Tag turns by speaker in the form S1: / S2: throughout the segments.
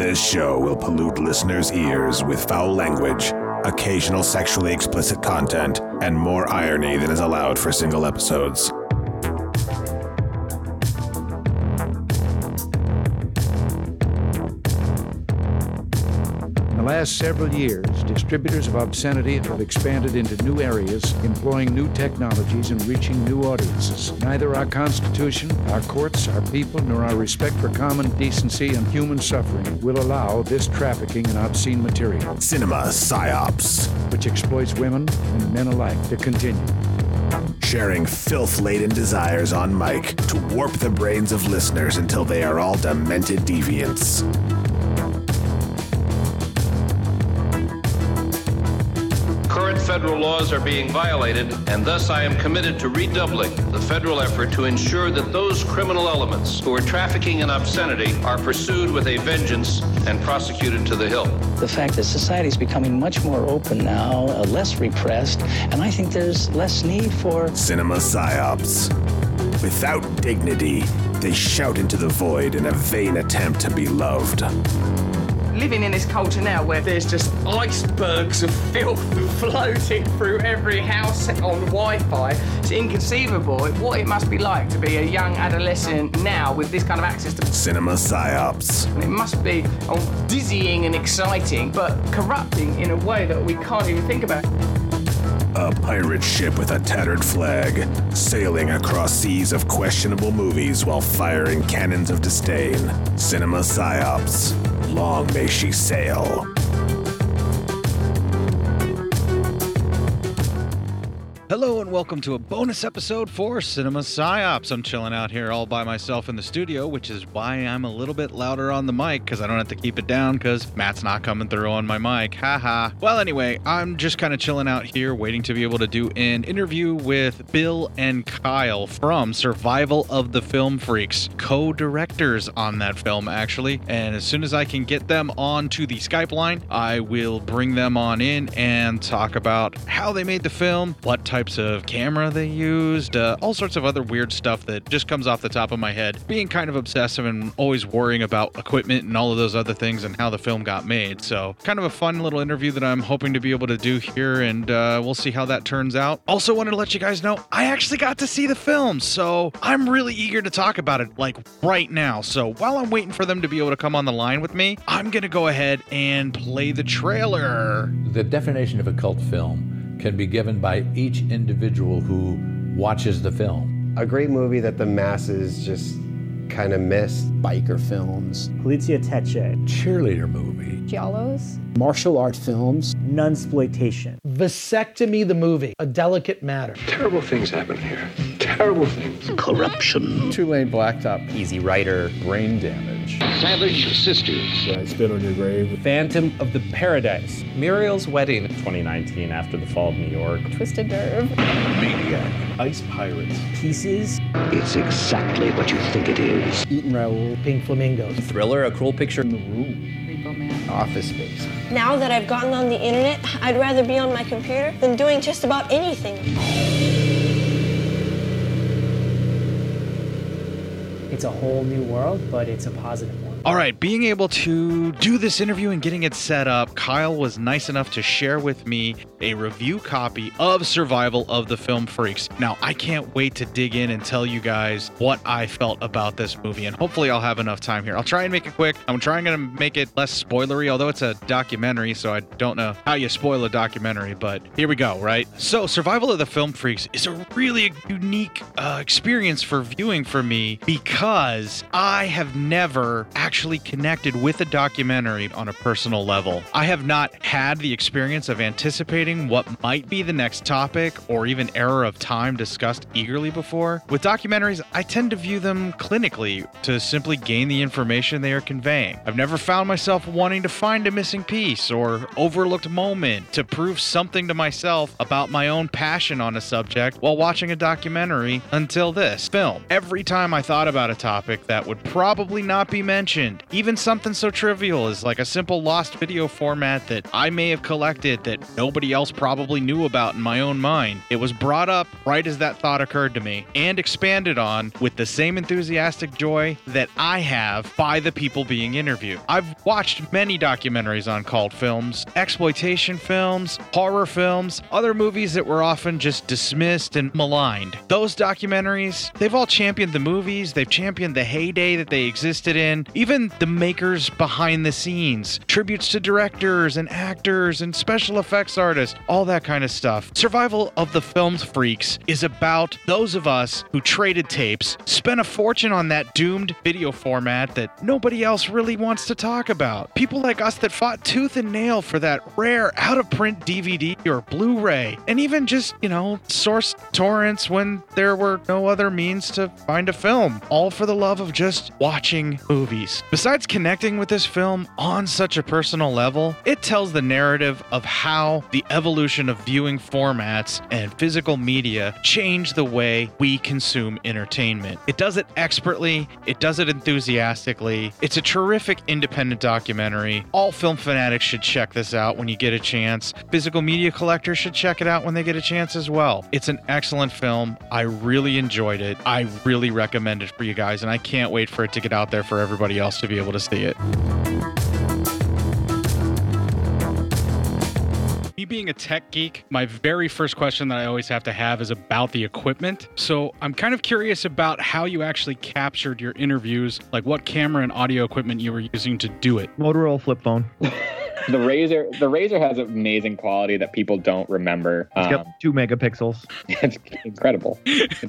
S1: This show will pollute listeners' ears with foul language, occasional sexually explicit content, and more irony than is allowed for single episodes.
S2: The last several years, distributors of obscenity have expanded into new areas, employing new technologies and reaching new audiences. Neither our Constitution, our courts, our people, nor our respect for common decency and human suffering will allow this trafficking in obscene material,
S1: Cinema Psyops,
S2: which exploits women and men alike, to continue.
S1: sharing filth laden desires on mic to warp the brains of listeners until they are all demented deviants.
S3: Federal laws are being violated, and thus I am committed to redoubling the federal effort to ensure that those criminal elements who are trafficking in obscenity are pursued with a vengeance and prosecuted to the hilt.
S4: the fact that society is becoming much more open now, uh, less repressed, and I think there's less need for
S1: Cinema Psyops. Without dignity, they shout into the void in a vain attempt to be loved.
S5: Living in this culture now where there's just icebergs of filth floating through every house on Wi-Fi. It's inconceivable what it must be like to be a young adolescent now with this kind of access to.
S1: Cinema Psyops.
S5: It must be oh, dizzying and exciting, but corrupting in a way that we can't even think about.
S1: A pirate ship with a tattered flag, sailing across seas of questionable movies while firing cannons of disdain. Cinema Psyops. Long may she sail.
S6: Hello and welcome to a bonus episode for Cinema Psyops. I'm chilling out here all by myself in the studio, which is why I'm a little bit louder on the mic because I don't have to keep it down because Matt's not coming through on my mic. Haha. Well, anyway, I'm just kind of chilling out here waiting to be able to do an interview with Bill and Kyle from Survival of the Film Freaks, co directors on that film, actually. And as soon as I can get them onto the Skype line, I will bring them on in and talk about how they made the film, what types of camera they used, uh, all sorts of other weird stuff that just comes off the top of my head. Being kind of obsessive and always worrying about equipment and all of those other things and how the film got made. So, kind of a fun little interview that I'm hoping to be able to do here, and uh, we'll see how that turns out. Also, wanted to let you guys know I actually got to see the film, so I'm really eager to talk about it like right now. So, while I'm waiting for them to be able to come on the line with me, I'm going to go ahead and play the trailer.
S7: The definition of a cult film can be given by each individual who watches the film.
S8: a great movie that the masses just kind of miss.
S9: biker films,
S10: Poliziotteschi,
S7: Cheerleader movie.
S11: Giallos.
S10: martial art films, nunsploitation.
S9: Vasectomy the movie, a delicate matter.
S3: Terrible things happen here. Terrible things.
S4: corruption.
S9: Two lane blacktop,
S8: Easy Rider.
S9: brain damage.
S3: Savage Sisters.
S9: I spit on your grave. Phantom of the Paradise.
S8: Muriel's Wedding.
S10: 2019 after the fall of New York.
S11: Twisted Nerve. Maniac.
S9: Ice Pirates.
S10: Pieces,
S4: It's exactly what you think it is.
S9: Eating Raoul. Pink Flamingos.
S8: Thriller, A Cruel Picture.
S9: The Room.
S11: Man.
S9: Office Space.
S11: Now that I've gotten on the internet, I'd rather be on my computer than doing just about anything.
S10: It's a whole new world, but it's a positive one.
S6: All right, being able to do this interview and getting it set up, Kyle was nice enough to share with me a review copy of Survival of the Film Freaks. Now, I can't wait to dig in and tell you guys what I felt about this movie, and hopefully, I'll have enough time here. I'll try and make it quick. I'm trying to make it less spoilery, although it's a documentary, so I don't know how you spoil a documentary, but here we go, right? So, Survival of the Film Freaks is a really unique uh, experience for viewing for me because I have never actually connected with a documentary on a personal level. I have not had the experience of anticipating what might be the next topic or even error of time discussed eagerly before. With documentaries, I tend to view them clinically to simply gain the information they are conveying. I've never found myself wanting to find a missing piece or overlooked moment to prove something to myself about my own passion on a subject while watching a documentary until this film. Every time I thought about a topic that would probably not be mentioned mentioned. Even something so trivial as like a simple lost video format that I may have collected that nobody else probably knew about in my own mind. It was brought up right as that thought occurred to me and expanded on with the same enthusiastic joy that I have by the people being interviewed. I've watched many documentaries on cult films, exploitation films, horror films, other movies that were often just dismissed and maligned. Those documentaries, they've all championed the movies, they've championed the heyday that they existed in, even the makers behind the scenes, tributes to directors and actors and special effects artists, all that kind of stuff. Survival of the Films Freaks is about those of us who traded tapes, spent a fortune on that doomed video format that nobody else really wants to talk about. People like us that fought tooth and nail for that rare out of print DVD or Blu ray, and even just, you know, source torrents when there were no other means to find a film, all for the love of just watching movies. Besides connecting with this film on such a personal level, it tells the narrative of how the evolution of viewing formats and physical media change the way we consume entertainment. It does it expertly, it does it enthusiastically. It's a terrific independent documentary. All film fanatics should check this out when you get a chance. Physical media collectors should check it out when they get a chance as well. It's an excellent film. I really enjoyed it. I really recommend it for you guys, and I can't wait for it to get out there for everybody else to be able to see it. Me being a tech geek, my very first question that I always have to have is about the equipment. So I'm kind of curious about how you actually captured your interviews, like what camera and audio equipment you were using to do it.
S12: Motorola flip phone.
S13: the Razr the Razr has amazing quality that people don't remember
S12: It's got two megapixels.
S13: it's incredible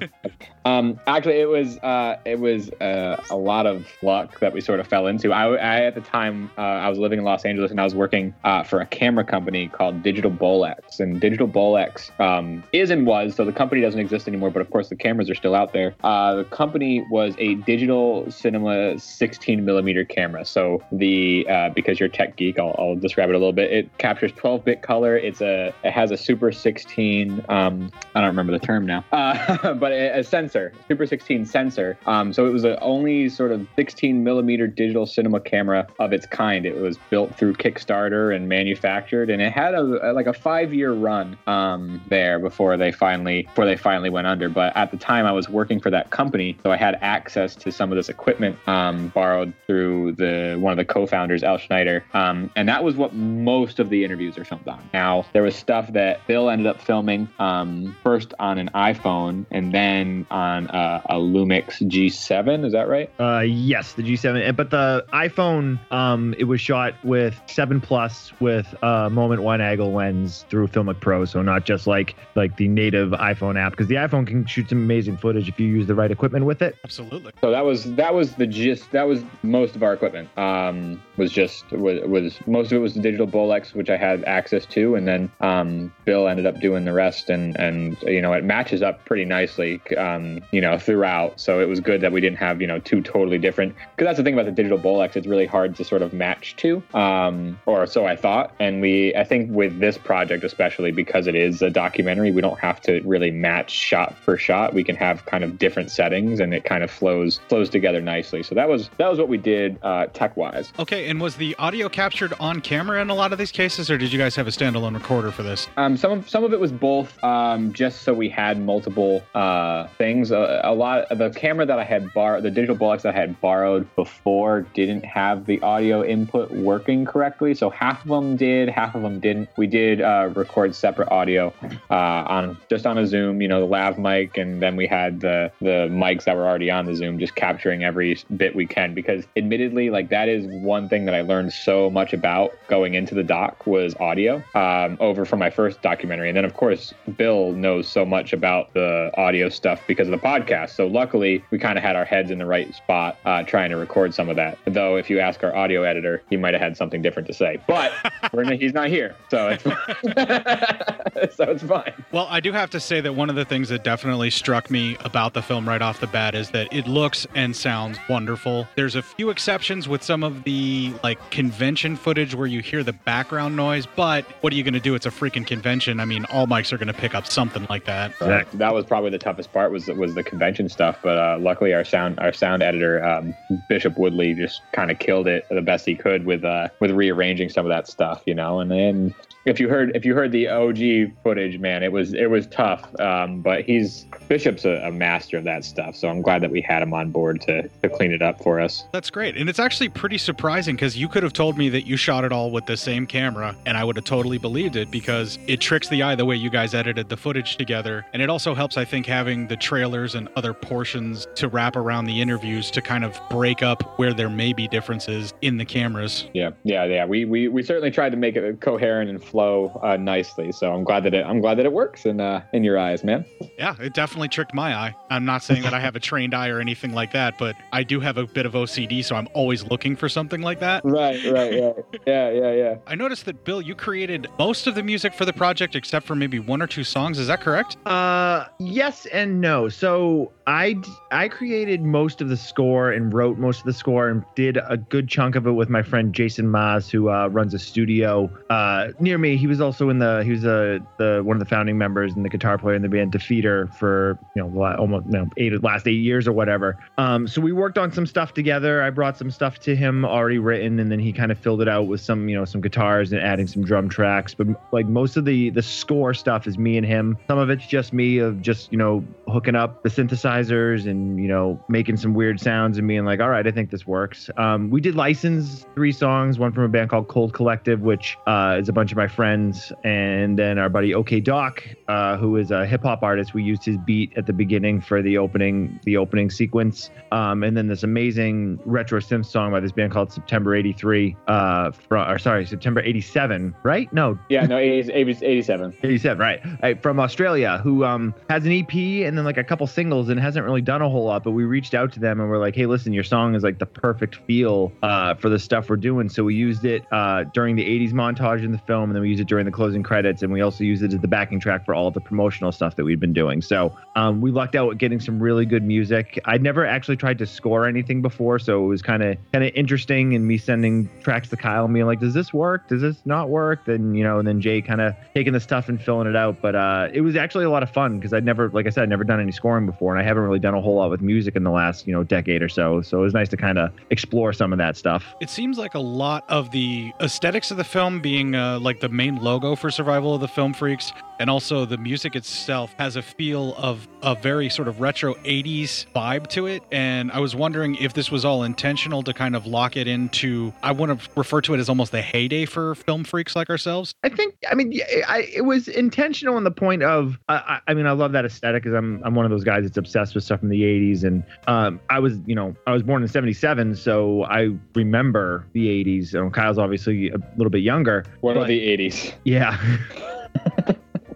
S13: um actually it was uh it was uh, a lot of luck that we sort of fell into i, I at the time uh, i was living in los angeles and i was working uh, for a camera company called digital bolex and digital bolex um, is and was so the company doesn't exist anymore but of course the cameras are still out there uh, the company was a digital cinema 16 millimeter camera so the uh, because you're tech geek I'll, I'll describe it a little bit. It captures 12-bit color. It's a it has a Super 16. Um, I don't remember the term now, uh, but a, a, sensor, Super 16 sensor. Um, so it was the only sort of 16 millimeter digital cinema camera of its kind. It was built through Kickstarter and manufactured, and it had a, a like a five-year run um, there before they finally before they finally went under. But at the time, I was working for that company, so I had access to some of this equipment um, borrowed through the one of the co-founders, Elle Schneider, um, and that was what most of the interviews are filmed on. Now, there was stuff that Bill ended up filming um, first on an iPhone and then on uh, a Lumix G7. Is that right?
S12: Uh, yes, the G7. But the iPhone, um, it was shot with 7 Plus with a moment One angle lens through Filmic Pro, so not just like like the native iPhone app, because the iPhone can shoot some amazing footage if you use the right equipment with it.
S6: Absolutely.
S13: So that was that was the gist. That was most of our equipment. Um, was just was, was most of it was the digital Bolex, which I had access to, and then um, Bill ended up doing the rest, and and you know it matches up pretty nicely, um, you know, throughout. So it was good that we didn't have you know two totally different. Because that's the thing about the digital Bolex, it's really hard to sort of match to, um, or so I thought. And we, I think, with this project especially because it is a documentary, we don't have to really match shot for shot. We can have kind of different settings, and it kind of flows flows together nicely. So that was that was what we did uh, tech wise.
S6: Okay, and was the audio captured on camera in a lot of these cases, or did you guys have a standalone recorder for this?
S13: Um, some of some of it was both, um, just so we had multiple uh, things. A, a lot of the camera that I had borrowed, the digital that I had borrowed before, didn't have the audio input working correctly. So half of them did, half of them didn't. We did uh, record separate audio uh, on just on a Zoom, you know, the lav mic, and then we had the the mics that were already on the Zoom, just capturing every bit we can. Because admittedly, like that is one thing that I learned so much about going into the doc was audio um, over from my first documentary. And then, of course, Bill knows so much about the audio stuff because of the podcast. So, luckily, we kind of had our heads in the right spot uh, trying to record some of that. Though, if you ask our audio editor, he might have had something different to say. But he's not here. So it's, so it's fine.
S6: Well, I do have to say that one of the things that definitely struck me about the film right off the bat is that it looks and sounds wonderful. There's a few exceptions with some of the like convention footage where you you hear the background noise, but what are you going to do? It's a freaking convention. I mean, all mics are going to pick up something like that.
S13: Right. That was probably the toughest part was was the convention stuff. But uh, luckily, our sound our sound editor um, Bishop Woodley just kind of killed it the best he could with uh, with rearranging some of that stuff, you know. And then if you heard if you heard the OG footage, man, it was it was tough. Um, but he's Bishop's a, a, master of that stuff, so I'm glad that we had him on board to to clean it up for us.
S6: That's great, and it's actually pretty surprising because you could have told me that you shot it all with the same camera, and I would have totally believed it because it tricks the eye the way you guys edited the footage together, and it also helps, I think, having the trailers and other portions to wrap around the interviews to kind of break up where there may be differences in the cameras.
S13: Yeah, yeah, yeah. We we we certainly tried to make it coherent and flow uh, nicely. So I'm glad that it I'm glad that it works in uh, in your eyes, man.
S6: Yeah, it definitely tricked my eye. I'm not saying that I have a trained eye or anything like that, but I do have a bit of OCD, so I'm always looking for something like that.
S13: Right, right, yeah, yeah, yeah, yeah.
S6: I noticed that Bill, you created most of the music for the project except for maybe one or two songs. Is that correct?
S12: Uh, yes and no. So I I created most of the score and wrote most of the score and did a good chunk of it with my friend Jason Maz, who uh, runs a studio uh, near me. He was also in the he was a the one of the founding members and the guitar player in the band Defeater for you know almost you know, eight last eight years or whatever. Um, so we worked on some stuff together. I brought some stuff to him already written, and then he kind of filled it out with some you know some guitars and adding some drum tracks. But like most of the the score stuff is me and him. Some of it's just me of just you know hooking up the synthesizers and you know making some weird sounds and being like, all right, I think this works. Um, we did license three songs, one from a band called Cold Collective, which uh, is a bunch of my friends and then our buddy OK Doc, uh, who is a hip hop artist. We used his beat at the beginning for the opening the opening sequence, um, and then this amazing retro synth song by this band called September '83. Uh, from or sorry, September '87, right? No.
S13: Yeah, no, 80, 87.
S12: 87, right? right? From Australia, who um, has an EP and then like a couple singles and hasn't really done a whole lot. But we reached out to them and we're like, hey, listen, your song is like the perfect feel uh, for the stuff we're doing. So we used it uh, during the '80s montage in the film, and then we use it during the closing credits, and we also use it as the backing track for all the promotional stuff that we've been doing. So um, we lucked out with getting some really good music. I'd never actually tried to score anything before, so it was kind of kind of interesting. And me sending tracks to Kyle and being like, "Does this work? Does this not work?" Then you know, and then Jay kind of taking the stuff and filling it out. But uh, it was actually a lot of fun because I'd never, like I said, I'd never done any scoring before, and I haven't really done a whole lot with music in the last you know decade or so. So it was nice to kind of explore some of that stuff.
S6: It seems like a lot of the aesthetics of the film being uh, like the main logo for survival of the film freaks and also the music itself has a feel of a very sort of retro 80s vibe to it. And i was wondering if this was all intentional to kind of lock it into i want to refer to it as almost the heyday for film freaks like ourselves.
S12: I think i mean I, it was intentional in the point of I, I mean i love that aesthetic because i'm i'm one of those guys that's obsessed with stuff from the 80s and um, i was you know i was born in 77 so i remember the 80s and kyle's obviously a little bit younger.
S13: What are the 80s
S12: yeah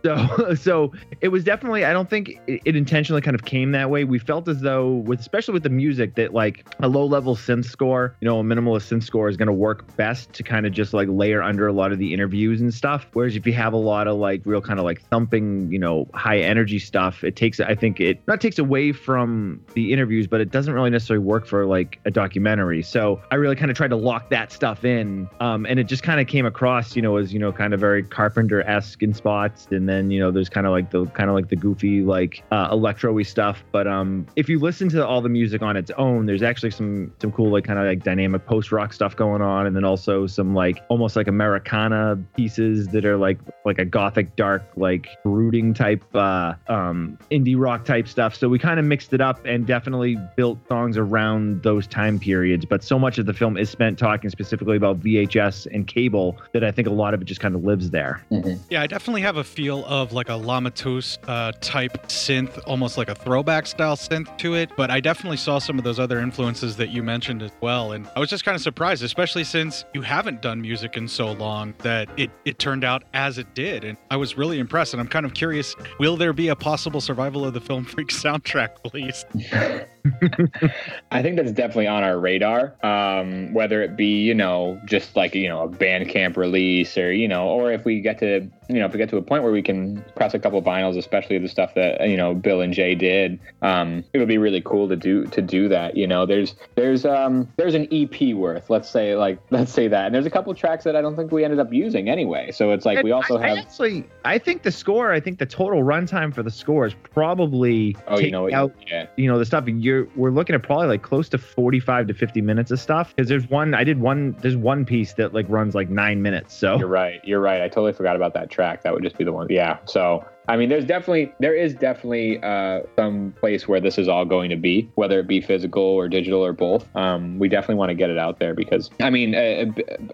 S12: So, so it was definitely. I don't think it, intentionally kind of came that way. We felt as though, with especially with the music, that like a low-level synth score, you know, a minimalist synth score is going to work best to kind of just like layer under a lot of the interviews and stuff. Whereas if you have a lot of like real kind of like thumping, you know, high energy stuff, it takes. I think it not takes away from the interviews, but it doesn't really necessarily work for like a documentary. So I really kind of tried to lock that stuff in, um, and it just kind of came across, you know, as you know, kind of very Carpenter-esque in spots, and then then you know there's kind of like the kind of like the goofy like uh, electro-y stuff. But um if you listen to all the music on its own there's actually some some cool like kind of like dynamic post-rock stuff going on and then also some like almost like americana pieces that are like like a gothic dark like brooding type uh um indie rock type stuff. So we kind of mixed it up and definitely built songs around those time periods. But so much of the film is spent talking specifically about vhs and cable that i think a lot of it just kind of lives there.
S13: Mm-hmm.
S6: yeah i definitely have a feel of like a Le Matos uh, type synth, almost like a throwback style synth to it. But I definitely saw some of those other influences that you mentioned as well. And I was just kind of surprised, especially since you haven't done music in so long, that it, it turned out as it did. And I was really impressed. And I'm kind of curious will there be a possible survival of the film freak soundtrack, please?
S13: I think that's definitely on our radar. Um, whether it be, you know, just like you know a Bandcamp release, or you know, or if we get to, you know, if we get to a point where we can press a couple vinyls, especially the stuff that you know Bill and Jay did, um, it would be really cool to do to do that. You know, there's there's um there's an EP worth, let's say like let's say that, and there's a couple tracks that I don't think we ended up using anyway. So it's like we also
S12: I,
S13: have.
S12: I actually, I think the score, I think the total runtime for the score is probably
S13: Oh, you know
S12: out,
S13: Yeah.
S12: you know, the stuff. You're we're looking at probably like close to 45 to 50 minutes of stuff because there's one I did one there's one piece that like runs like nine minutes. So
S13: You're right. You're right. I totally forgot about that track. That would just be the one. Yeah. So I mean, there's definitely there is definitely uh, some place where this is all going to be, whether it be physical or digital or both. Um, we definitely want to get it out there because I mean, uh,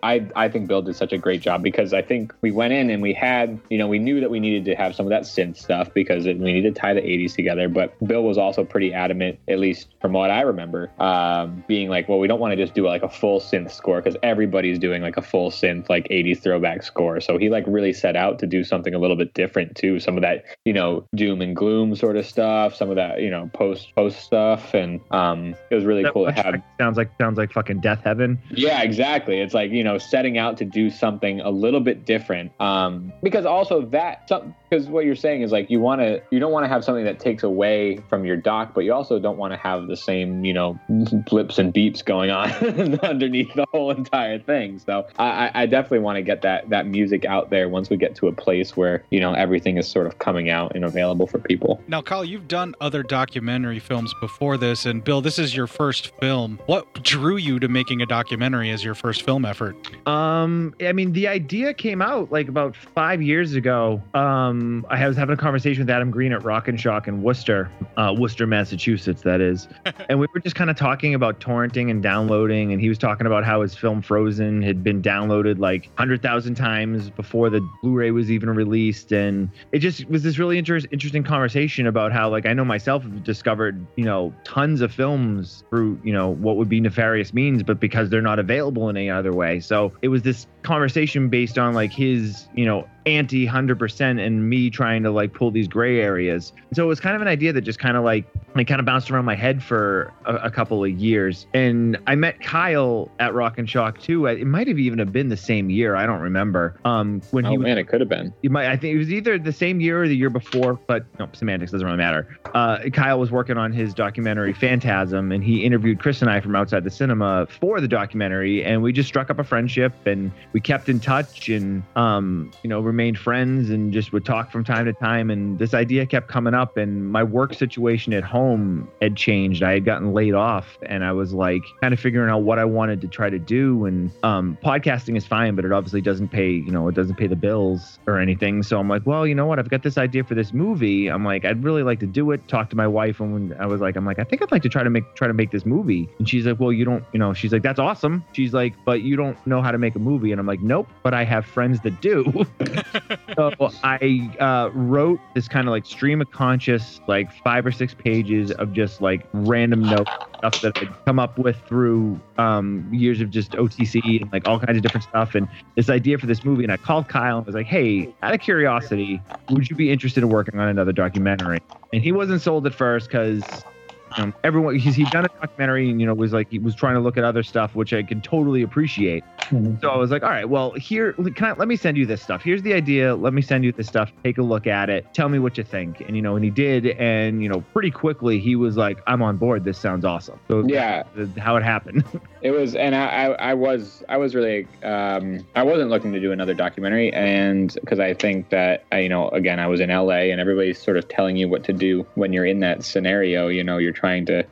S13: I I think Bill did such a great job because I think we went in and we had you know we knew that we needed to have some of that synth stuff because it, we needed to tie the 80s together. But Bill was also pretty adamant, at least from what I remember, um, being like, well, we don't want to just do like a full synth score because everybody's doing like a full synth like 80s throwback score. So he like really set out to do something a little bit different too. Some of that you know doom and gloom sort of stuff, some of that you know post post stuff, and um, it was really
S12: that
S13: cool to have.
S12: sounds like sounds like fucking Deafheaven.
S13: Yeah, exactly. It's like you know setting out to do something a little bit different. Um, because also that because what you're saying is like you want to you don't want to have something that takes away from your dock, but you also don't want to have the same you know blips and beeps going on underneath the whole entire thing. So I, I definitely want to get that that music out there once we get to a place where you know everything is sort of coming out and available for people.
S6: Now, Kyle, you've done other documentary films before this, and Bill, this is your first film. What drew you to making a documentary as your first film effort?
S12: Um, I mean, the idea came out like about five years ago. Um, I was having a conversation with Adam Green at Rock and Shock in Worcester, uh, Worcester, Massachusetts, that is. and we were just kind of talking about torrenting and downloading. And he was talking about how his film Frozen had been downloaded like 100,000 times before the Blu ray was even released. And it just was this really inter- interesting conversation about how, like, I know myself have discovered, you know, tons of films through, you know, what would be nefarious means, but because they're not available in any other way. So it was this conversation based on like his, you know, anti 100% and me trying to like pull these gray areas. So it was kind of an idea that just kind of like, like kind of bounced around my head for a, a couple of years. And I met Kyle at Rock and Shock too. It might have even have been the same year. I don't remember. Um, when
S13: Oh
S12: he was,
S13: man, it could have been.
S12: you might, I think it was either the same year or the year before, but no, semantics doesn't really matter. Uh, Kyle was working on his documentary Phantasm, and he interviewed Chris and I from outside the cinema for the documentary, and we just struck up a friendship, and we kept in touch, and um, you know, remained friends, and just would talk from time to time. And this idea kept coming up, and my work situation at home had changed. I had gotten laid off, and I was like kind of figuring out what I wanted to try to do. And um, podcasting is fine, but it obviously doesn't pay, you know, it doesn't pay the bills or anything. So I'm like, well, you know what? I've got this idea for this movie. I'm like, I'd really like to do it. Talk to my wife, and I was like, I'm like, I think I'd like to try to make try to make this movie. And she's like, well, you don't, you know, she's like, that's awesome. She's like, but you don't know how to make a movie. And I'm like, nope, but I have friends that do. so I uh, wrote this kind of like stream of conscious, like five or six pages of just like random notes, stuff that I'd come up with through um, years of just OTC and like all kinds of different stuff. And this idea for this movie. And I called Kyle and was like, hey, out of curiosity, would you be interested in working on another documentary? And he wasn't sold at first because um, everyone he's he'd done a documentary and you know was like he was trying to look at other stuff which I can totally appreciate. So I was like, all right, well here can I let me send you this stuff. Here's the idea. Let me send you this stuff. Take a look at it. Tell me what you think. And you know, and he did. And you know, pretty quickly he was like, I'm on board. This sounds awesome. So
S13: Yeah.
S12: how it happened.
S13: It was, and I, I, I was, I was really, um, I wasn't looking to do another documentary, and because I think that, I, you know, again, I was in LA, and everybody's sort of telling you what to do when you're in that scenario. You know, you're trying to,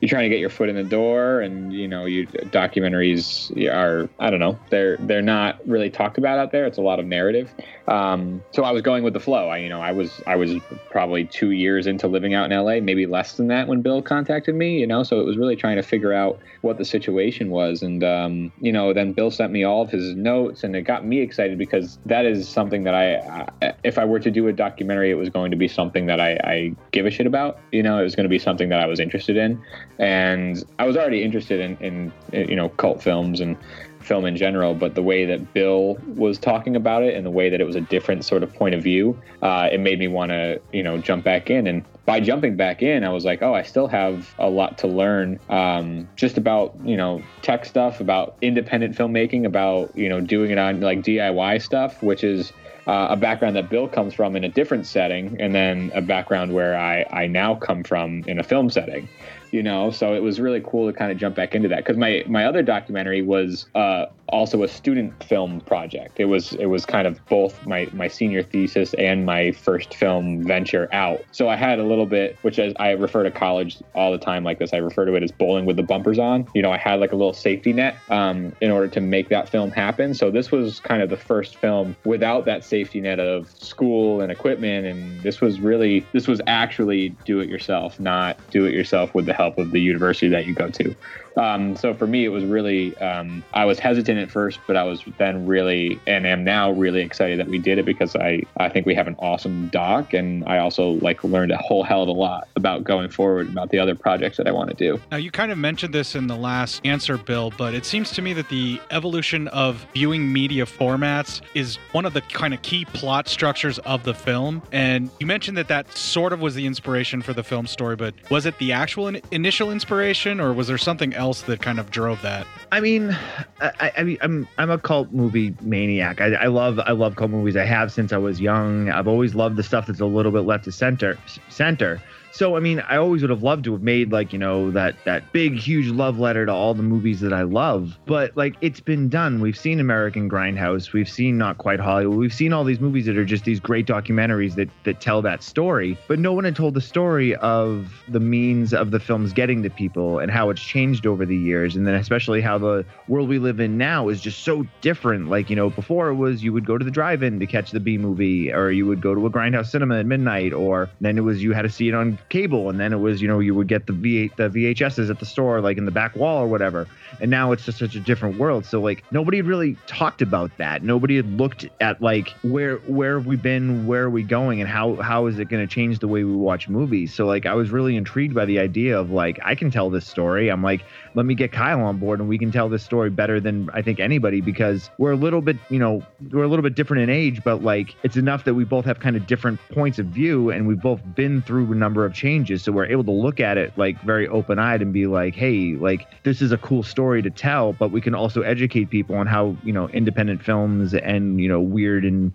S13: you're trying to get your foot in the door, and you know, you documentaries are, I don't know, they're they're not really talked about out there. It's a lot of narrative. Um, so I was going with the flow. I, you know, I was, I was probably two years into living out in LA, maybe less than that when Bill contacted me. You know, so it was really trying to figure out what the situation was. And, um, you know, then Bill sent me all of his notes and it got me excited because that is something that I, if I were to do a documentary, it was going to be something that I, I give a shit about. You know, it was going to be something that I was interested in. And I was already interested in, in, you know, cult films and film in general, but the way that Bill was talking about it and the way that it was a different sort of point of view, uh, it made me want to, you know, jump back in. And by jumping back in, I was like, oh, I still have a lot to learn um, just about, you know, tech stuff, about independent filmmaking, about, you know, doing it on like DIY stuff, which is uh, a background that Bill comes from in a different setting, and then a background where I, I now come from in a film setting you know? So it was really cool to kind of jump back into that because my my other documentary was uh, also a student film project. It was it was kind of both my my senior thesis and my first film venture out. So i had a little bit which is, i refer to college all the time like this. I refer to it as bowling with the bumpers on. You know i had like a little safety net um, in order to make that film happen. So this was kind of the first film without that safety net of school and equipment. And this was really this was actually do it yourself not do it yourself with the help of the university that you go to. Um, so for me, it was really, um, I was hesitant at first, but I was then really, and am now really excited that we did it because I, I think we have an awesome doc. And I also like learned a whole hell of a lot about going forward, about the other projects that I want to do.
S6: Now, you kind of mentioned this in the last answer, Bill, but it seems to me that the evolution of viewing media formats is one of the kind of key plot structures of the film. And you mentioned that that sort of was the inspiration for the film story, but was it the actual in- initial inspiration or was there something else that kind of drove that?
S12: I mean, I, I mean, I'm I'm a cult movie maniac. I, I love I love cult movies. I have since I was young. I've always loved the stuff that's a little bit left to center center. So I mean, I always would have loved to have made like you know that that big huge love letter to all the movies that I love. But like it's been done. We've seen American Grindhouse. We've seen Not Quite Hollywood. We've seen all these movies that are just these great documentaries that that tell that story. But no one had told the story of the means of the films getting to people and how it's changed over the years, and then especially how the world we live in now is just so different. Like you know, before it was you would go to the drive-in to catch the B movie, or you would go to a Grindhouse cinema at midnight, or then it was you had to see it on cable and then it was you know you would get the V8 the VHSs at the store like in the back wall or whatever. And now it's just such a different world. So like nobody had really talked about that. Nobody had looked at like where where have we been? Where are we going? And how how is it going to change the way we watch movies? So like I was really intrigued by the idea of like I can tell this story. I'm like let me get Kyle on board and we can tell this story better than I think anybody because we're a little bit, you know, we're a little bit different in age, but like it's enough that we both have kind of different points of view and we've both been through a number of changes. So we're able to look at it like very open eyed and be like, hey, like this is a cool story to tell, but we can also educate people on how, you know, independent films and, you know, weird and,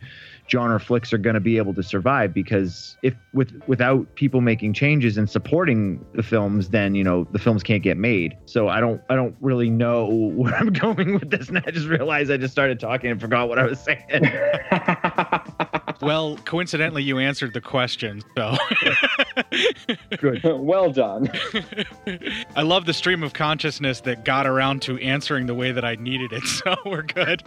S12: genre flicks are going to be able to survive. Because if with without people making changes and supporting the films then you know the films can't get made. So i don't i don't really know where i'm going with this and i just realized i just started talking and forgot what i was saying.
S6: Well coincidentally you answered the question so
S12: good.
S13: Well done.
S6: I love the stream of consciousness that got around to answering the way that i needed it so we're good.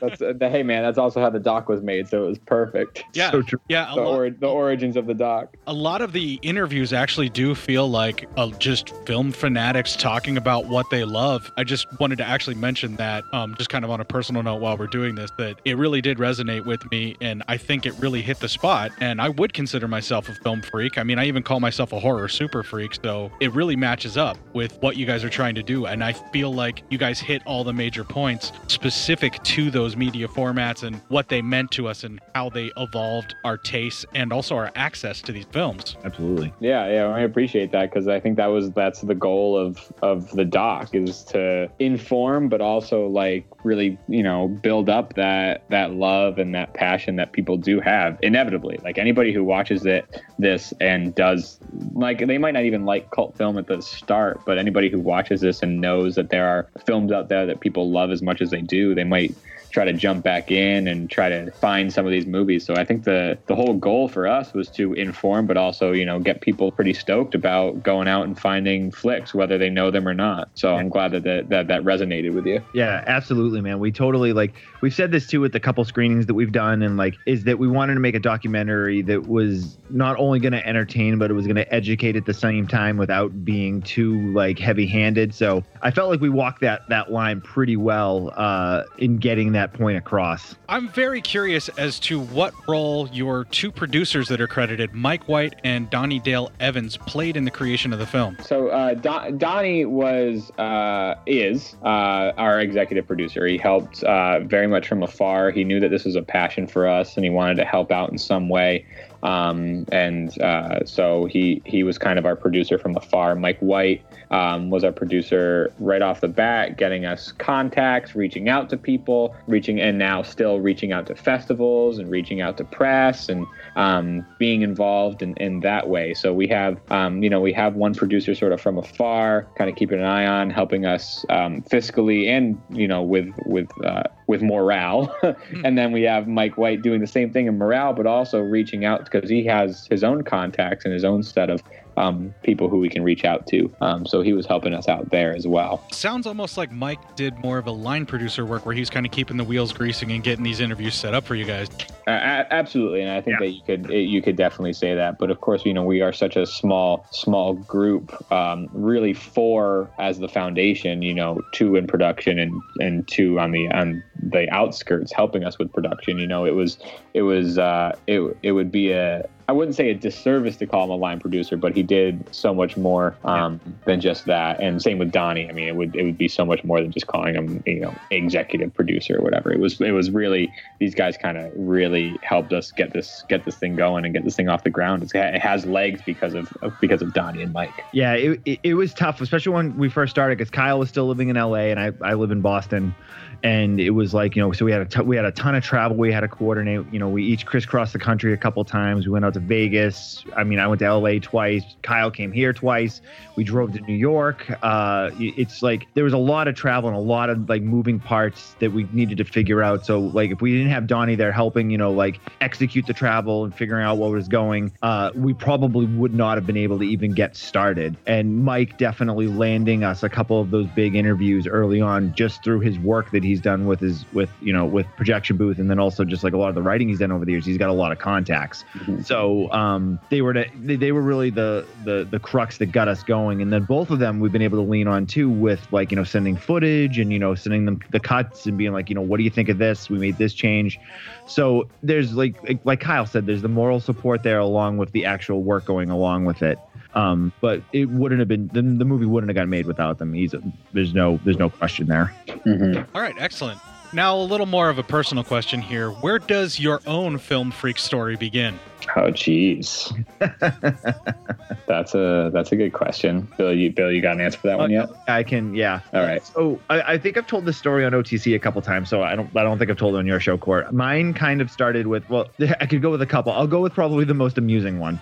S13: That's uh, hey man that's also how the doc was made so it was perfect.
S6: Yeah
S12: so true.
S6: yeah
S13: the, or, the origins of the doc.
S6: A lot of the interviews actually do feel like uh, just film fanatics talking about what they love. I just wanted to actually mention that um, just kind of on a personal note while we're doing this that it really did resonate with me and i think it really hit the spot and i would consider myself a film freak. I mean i even call myself a horror super freak so it really matches up with what you guys are trying to do and i feel like you guys hit all the major points specific to those media formats and what they meant to us and how they evolved our tastes and also our access to these films.
S12: Absolutely.
S13: Yeah, yeah, I appreciate that because I think that was that's the goal of of the doc is to inform, but also like really you know build up that that love and that passion that people do have inevitably. Like anybody who watches it this and does like they might not even like cult film at the start, but anybody who watches this and knows that there are films out there that people love as much as they do, they might try to jump back in and try to find some of these movies. So I think the the whole goal for us was to inform, but also you know get people pretty stoked about going out and finding flicks, whether they know them or not. So I'm glad that that that, that resonated with you.
S12: Yeah, absolutely, man. We totally like we've said this too with the couple screenings that we've done, and like is that we wanted to make a documentary that was not only going to entertain, but it was going to educate at the same time without being too like heavy-handed. So I felt like we walked that that line pretty well uh, in getting that that point across.
S6: I'm very curious as to what role your two producers that are credited, Mike White and Donnie Dale Evans, played in the creation of the film.
S13: So uh, Don- Donnie was uh, is uh, our executive producer. He helped uh, very much from afar. He knew that this was a passion for us, and he wanted to help out in some way. Um, and uh, so he he was kind of our producer from afar. Mike White um, was our producer right off the bat, getting us contacts, reaching out to people, reaching and now still reaching out to festivals and reaching out to press and um, being involved in, in that way. So we have um, you know we have one producer sort of from afar, kind of keeping an eye on, helping us um, fiscally and you know with with uh, with morale. and then we have Mike White doing the same thing in morale, but also reaching out because he has his own contacts and his own set of um, people who we can reach out to. Um, so he was helping us out there as well.
S6: Sounds almost like Mike did more of a line producer work where he's kind of keeping the wheels greasing and getting these interviews set up for you guys.
S13: Uh, absolutely, and I think that you could you could definitely say that. But of course, you know we are such a small small group. Um, really, four as the foundation. You know, two in production and and two on the on the outskirts helping us with production. You know, it was it was uh, it it would be a I wouldn't say a disservice to call him a line producer, but he did so much more um, than just that. And same with Donnie. I mean, it would it would be so much more than just calling him, you know, executive producer or whatever. It was it was really these guys kind of really helped us get this get this thing going and get this thing off the ground. It's, it has legs because of because of Donnie and Mike.
S12: Yeah, it, it, it was tough, especially when we first started, because Kyle was still living in LA and I, I live in Boston, and it was like you know, so we had a t- we had a ton of travel we had to coordinate. You know, we each crisscrossed the country a couple times. We went out to Vegas. I mean, I went to LA twice. Kyle came here twice. We drove to New York. Uh, it's like there was a lot of travel and a lot of like moving parts that we needed to figure out. So like if we didn't have Donnie there helping, you know, like execute the travel and figuring out what was going, uh, we probably would not have been able to even get started. And Mike definitely landing us a couple of those big interviews early on just through his work that he's done with his with you know with projection booth and then also just like a lot of the writing he's done over the years. He's got a lot of contacts. So um, they were to, they, they were really the the the crux that got us going. And then both of them we've been able to lean on too with like you know sending footage and you know sending them the cuts and being like you know what do you think of this? We made this change. So there's like like, like Kyle said, there's the moral support there along with the actual work going along with it. Um, but it wouldn't have been the, the movie wouldn't have gotten made without them. He's there's no there's no question there.
S6: All right, excellent. Now, a little more of a personal question here. Where does your own film freak story begin?
S13: Oh, jeez. that's a that's a good question. Bill, you Bill, you got an answer for that one yet?
S12: I can, yeah.
S13: All right.
S12: So I, I think I've told this story on OTC a couple times, so I don't I don't think I've told it on your show, Court. Mine kind of started with well, I could go with a couple. I'll go with probably the most amusing one.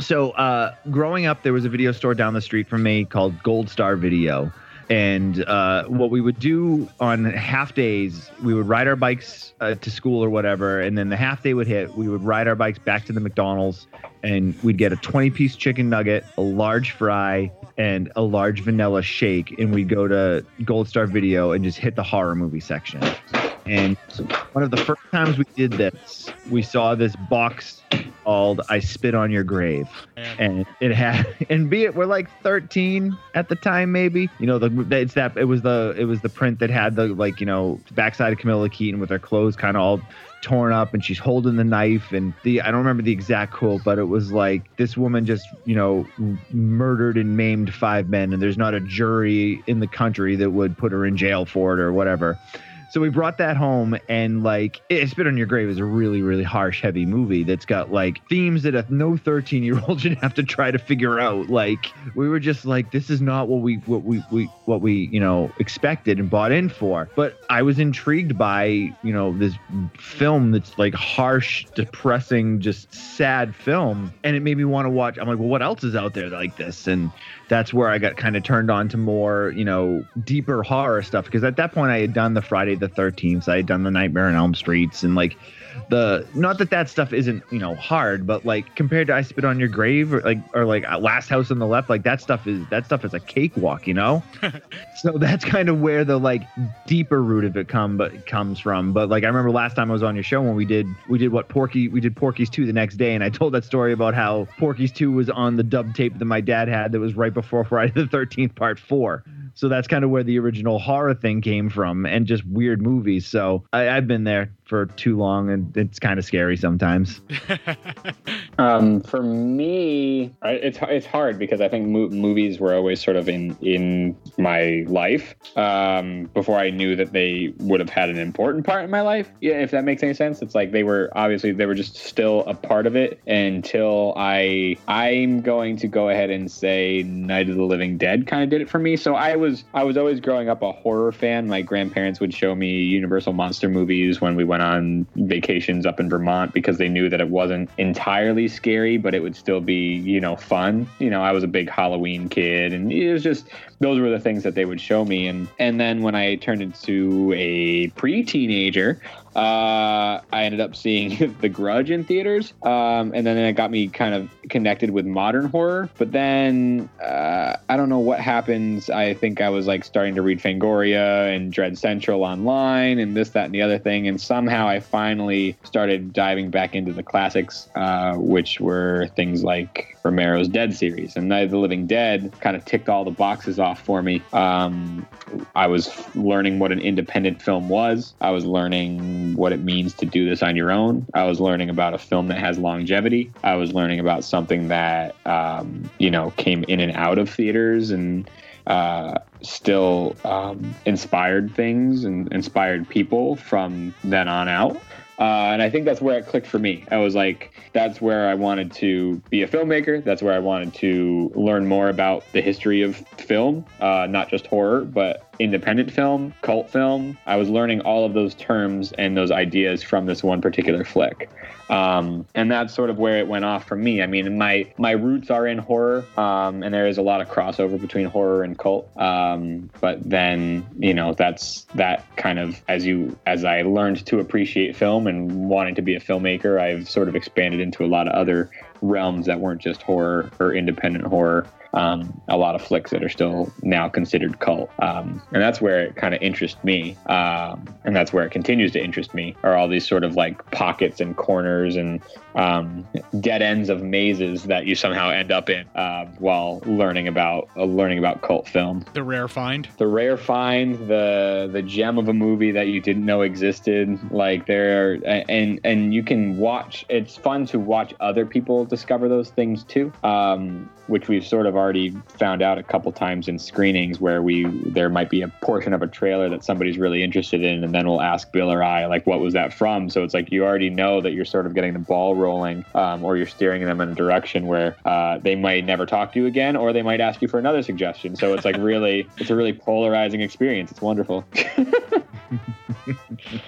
S12: So uh, growing up, there was a video store down the street from me called Gold Star Video. And uh, what we would do on half days, we would ride our bikes uh, to school or whatever. And then the half day would hit, we would ride our bikes back to the McDonald's and we'd get a 20 piece chicken nugget, a large fry, and a large vanilla shake. And we'd go to Gold Star Video and just hit the horror movie section. And one of the first times we did this, we saw this box called I Spit on Your Grave. And it had and be it we're like 13 at the time maybe. You know, the it's that it was the it was the print that had the like, you know, backside of Camille Keaton with her clothes kind of all torn up and she's holding the knife and the I don't remember the exact quote, but it was like this woman just, you know, murdered and maimed five men and there's not a jury in the country that would put her in jail for it or whatever. So we brought that home, and like, it, Spit on Your Grave is a really, really harsh, heavy movie that's got like themes that a, no 13 year old should have to try to figure out. Like, we were just like, this is not what we, what we, we, what we, you know, expected and bought in for. But I was intrigued by, you know, this film that's like harsh, depressing, just sad film, and it made me want to watch. I'm like, well, what else is out there like this? And that's where I got kind of turned on to more, you know, deeper horror stuff. Because at that point, I had done the Friday the 13th, I had done the Nightmare on Elm Streets, and like the not that that stuff isn't you know hard, but like compared to I Spit on Your Grave or like or like uh, Last House on the Left, like that stuff is that stuff is a cakewalk, you know. so that's kind of where the like deeper root of it come but comes from. But like I remember last time I was on your show when we did we did what Porky we did Porky's two the next day, and I told that story about how Porky's two was on the dub tape that my dad had that was right before Friday the 13th part four. so that's kind of where the original horror thing came from, and just weird movies. So I, I've been there for too long, and it's kind of scary sometimes.
S13: Um, for me, I- it's it's hard because I think mo- movies were always sort of in in my life um, before I knew that they would have had an important part in my life. Yeah, if that makes any sense. It's like they were obviously they were just still a part of it until I I'm going to go ahead and say Night of the Living Dead kind of did it for me. So I was I was always growing up a horror fan. My grandparents would show me Universal monster movies when we went on vacations up in Vermont because they knew that it wasn't entirely scary, but it would still be, you know, fun. You know, I was a big Halloween kid and it was just those were the things that they would show me and and then when I turned into a pre-teenager, uh, I ended up seeing The Grudge in theaters, um, and then it got me kind of connected with modern horror. But then uh, I don't know what happens. I think I was like starting to read Fangoria and Dread Central online, and this, that, and the other thing. And somehow I finally started diving back into the classics, uh, which were things like Romero's Dead series and Night of the Living Dead. Kind of ticked all the boxes off for me. Um, I was learning what an independent film was. I was learning what it means to do this on your own. I was learning about a film that has longevity. I was learning about something that um, you know came in and out of theaters and uh, still um, inspired things and inspired people from then on out. Uh, and I think that's where it clicked for me. I was like, that's where I wanted to be a filmmaker. That's where I wanted to learn more about the history of film, uh, not just horror, but independent film, cult film. I was learning all of those terms and those ideas from this one particular flick. Um, and that's sort of where it went off for me. I mean, my my roots are in horror, um, and there is a lot of crossover between horror and cult. Um, but then, you know, that's that kind of as you as I learned to appreciate film and wanting to be a filmmaker, I've sort of expanded into a lot of other realms that weren't just horror or independent horror. Um, a lot of flicks that are still now considered cult, um, and that's where it kind of interests me, um, and that's where it continues to interest me. Are all these sort of like pockets and corners and um, dead ends of mazes that you somehow end up in uh, while learning about uh, learning about cult film.
S6: The rare find.
S13: The rare find, the the gem of a movie that you didn't know existed. Like there, and and you can watch. It's fun to watch other people discover those things too. Um, which we've sort of already found out a couple times in screenings where we there might be a portion of a trailer that somebody's really interested in and then we'll ask bill or i like what was that from? So it's like you already know that you're sort of getting the ball rolling um, or you're steering them in a direction where uh, they might never talk to you again or they might ask you for another suggestion. So it's like really it's a really polarizing experience. It's wonderful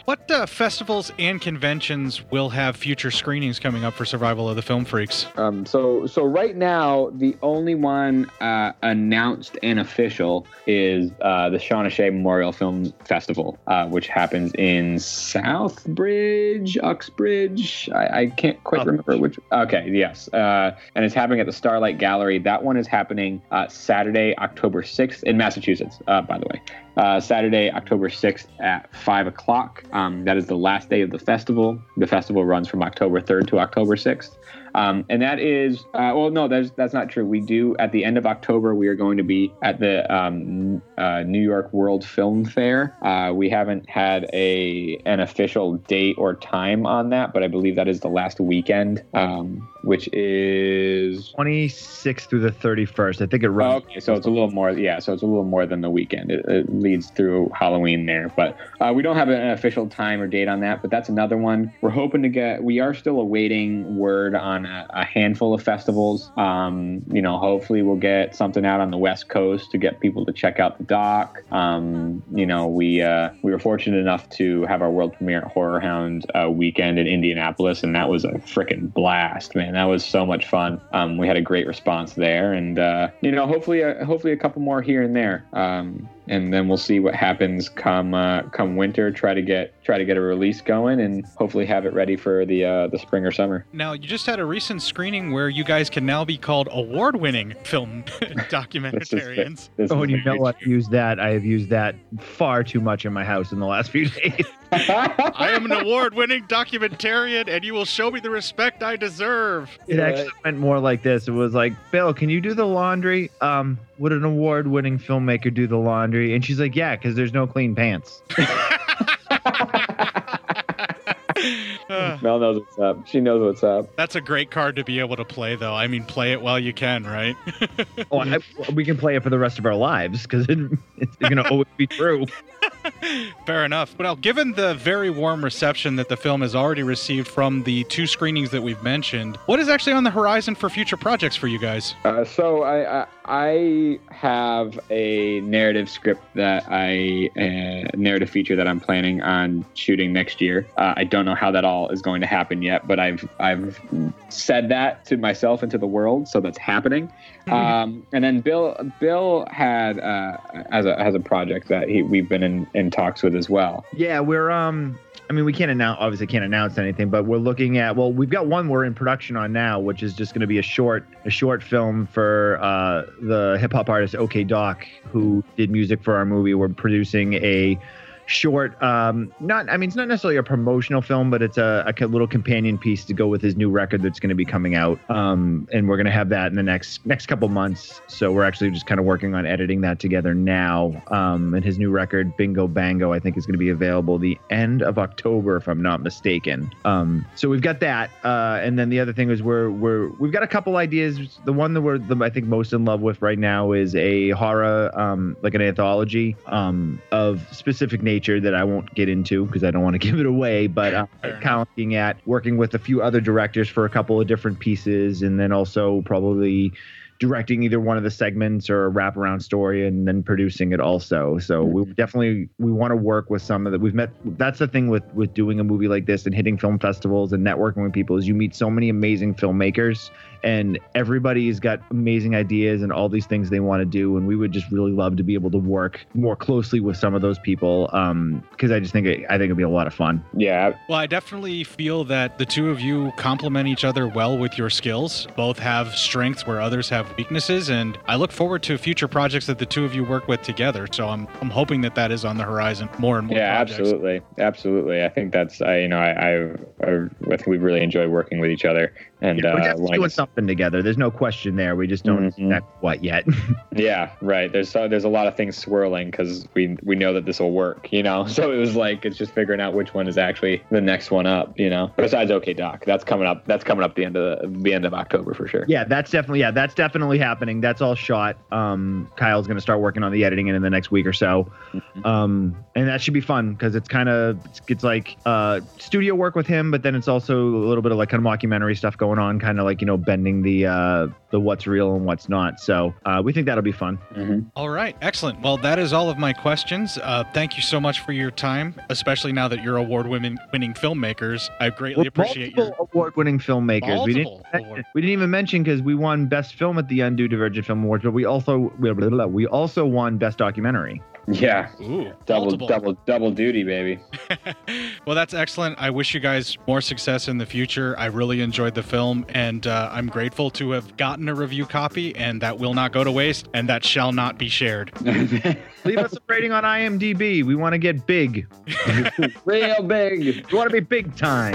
S6: What uh, festivals and conventions will have future screenings coming up for Survival of the Film Freaks?
S13: Um, so so right now the only one uh, announced and official is uh, the Shawn O'Shea Memorial Film Festival, uh, which happens in Southbridge, Uxbridge. I, I can't quite remember which. Okay, yes, uh, and it's happening at the Starlight Gallery. That one is happening uh, Saturday, October sixth in Massachusetts. Uh, by the way, uh, Saturday, October 6th at 5 o'clock. Um, that is the last day of the festival. The festival runs from October 3rd to October 6th. Um, and that is, uh, well, no, that's, that's not true. We do, at the end of October, we are going to be at the um, uh, New York World Film Fair. Uh, we haven't had a an official date or time on that, but I believe that is the last weekend, um, which is
S12: 26th through the 31st. I think it runs.
S13: Okay, so it's a little more, yeah. So it's a little more than the weekend. It, it leads through Halloween there, but uh, we don't have an official time or date on that. But that's another one we're hoping to get. We are still awaiting word on a, a handful of festivals. Um, you know, hopefully we'll get something out on the West Coast to get people to check out the doc. Um, you know, we uh, we were fortunate enough to have our world premiere at HorrorHound uh, weekend in Indianapolis, and that was a freaking blast, man. That was so much fun. Um, we had a great response there, and uh, you know, hopefully, uh, hopefully a couple more here and there. Um, and then we'll see what happens come uh, come winter. Try to get try to get a release going, and hopefully have it ready for the uh, the spring or summer.
S6: Now, you just had a recent screening where you guys can now be called award-winning film documentarians.
S12: oh, you know what? Use that. I have used that far too much in my house in the last few days.
S6: I am an award-winning documentarian, and you will show me the respect I deserve.
S12: It actually went more like this. It was like, Bill, can you do the laundry? Um, would an award-winning filmmaker do the laundry? And she's like, Yeah, because there's no clean pants.
S13: Mel knows what's up. She knows what's up.
S6: That's a great card to be able to play, though. I mean, play it while you can, right?
S12: oh, I, we can play it for the rest of our lives because it, it's going to always be true.
S6: Fair enough. Well, given the very warm reception that the film has already received from the two screenings that we've mentioned, what is actually on the horizon for future projects for you guys?
S13: Uh, so I, I I have a narrative script that I uh, narrative feature that I'm planning on shooting next year. Uh, I don't know how that all is going to happen yet, but I've I've said that to myself and to the world, so that's happening. Um, and then Bill Bill had uh, has a has a project that he, we've been in, in talks with as well.
S12: Yeah, we're um I mean, we can't announce, obviously can't announce anything, but we're looking at, well, we've got one we're in production on now, which is just going to be a short, a short film for uh, the hip hop artist OK Doc, who did music for our movie. We're producing a short um not i mean it's not necessarily a promotional film but it's a, a little companion piece to go with his new record that's going to be coming out. Um and we're going to have that in the next next couple months. So we're actually just kind of working on editing that together now. Um and his new record bingo bango i think is going to be available the end of october if i'm not mistaken. Um so we've got that. Uh and then the other thing is we're we're we've got a couple ideas. The one that we're the, i think most in love with right now is a horror um like an anthology um of specific nature nature that I won't get into because I don't want to give it away. But uh, kind of looking at working with a few other directors for a couple of different pieces, and then also probably directing either one of the segments or a wraparound story and then producing it also. So we definitely we want to work with some of that. We've met that's the thing with with doing a movie like this and hitting film festivals and networking with people is you meet so many amazing filmmakers and everybody's got amazing ideas and all these things they want to do and we would just really love to be able to work more closely with some of those people um because I just think it, I think it'd be a lot of fun.
S13: Yeah.
S6: Well, I definitely feel that the two of you complement each other well with your skills. Both have strengths where others have weaknesses, and I look forward to future projects that the two of you work with together. So I'm I'm hoping that that is on the horizon more and more.
S13: Yeah,
S6: projects.
S13: absolutely, absolutely. I think that's I you know I I, I, I think we really enjoy working with each other, and
S12: Yeah, we're
S13: uh, like-
S12: doing something together. There's no question there. We just don't
S13: Mhm.
S12: know what yet.
S13: yeah, right. There's so, there's a lot of things swirling because we we know that this will work, you know. So it was like it's just figuring out which one is actually the next one up, you know. Besides, OK Doc, that's coming up. That's coming up the end of the, the end of October for sure.
S12: yeah, that's definitely yeah, that's definitely happening. That's all shot. Um, Kyle's gonna start working on the editing in the next week or so,
S13: Mm-hmm.
S12: um, and that should be fun because it's kind of it's, it's like uh, studio work with him, but then it's also a little bit of like kind of mockumentary stuff going on, kind of like you know bending the uh, the what's real and what's not. So uh, we think that'll be fun.
S6: All right, excellent. Well, that is all of my questions. Uh, thank you so much for your time, especially now that you're award-winning winning filmmakers. I greatly
S12: We're
S6: appreciate your.
S12: multiple award-winning filmmakers. We didn't,
S6: Multiple
S12: we didn't even mention because we won Best Film at the Undo Divergent Film Awards, but we also we also won Best Documentary.
S13: Yeah.
S6: Ooh,
S13: double
S6: multiple.
S13: double double duty, baby.
S6: Well, that's excellent. I wish you guys more success in the future. I really enjoyed the film, and uh, I'm grateful to have gotten a review copy, and that will not go to waste, and that shall not be shared.
S12: Leave us a rating on IMDb. We want to get big.
S13: Real big.
S12: We want to be big time.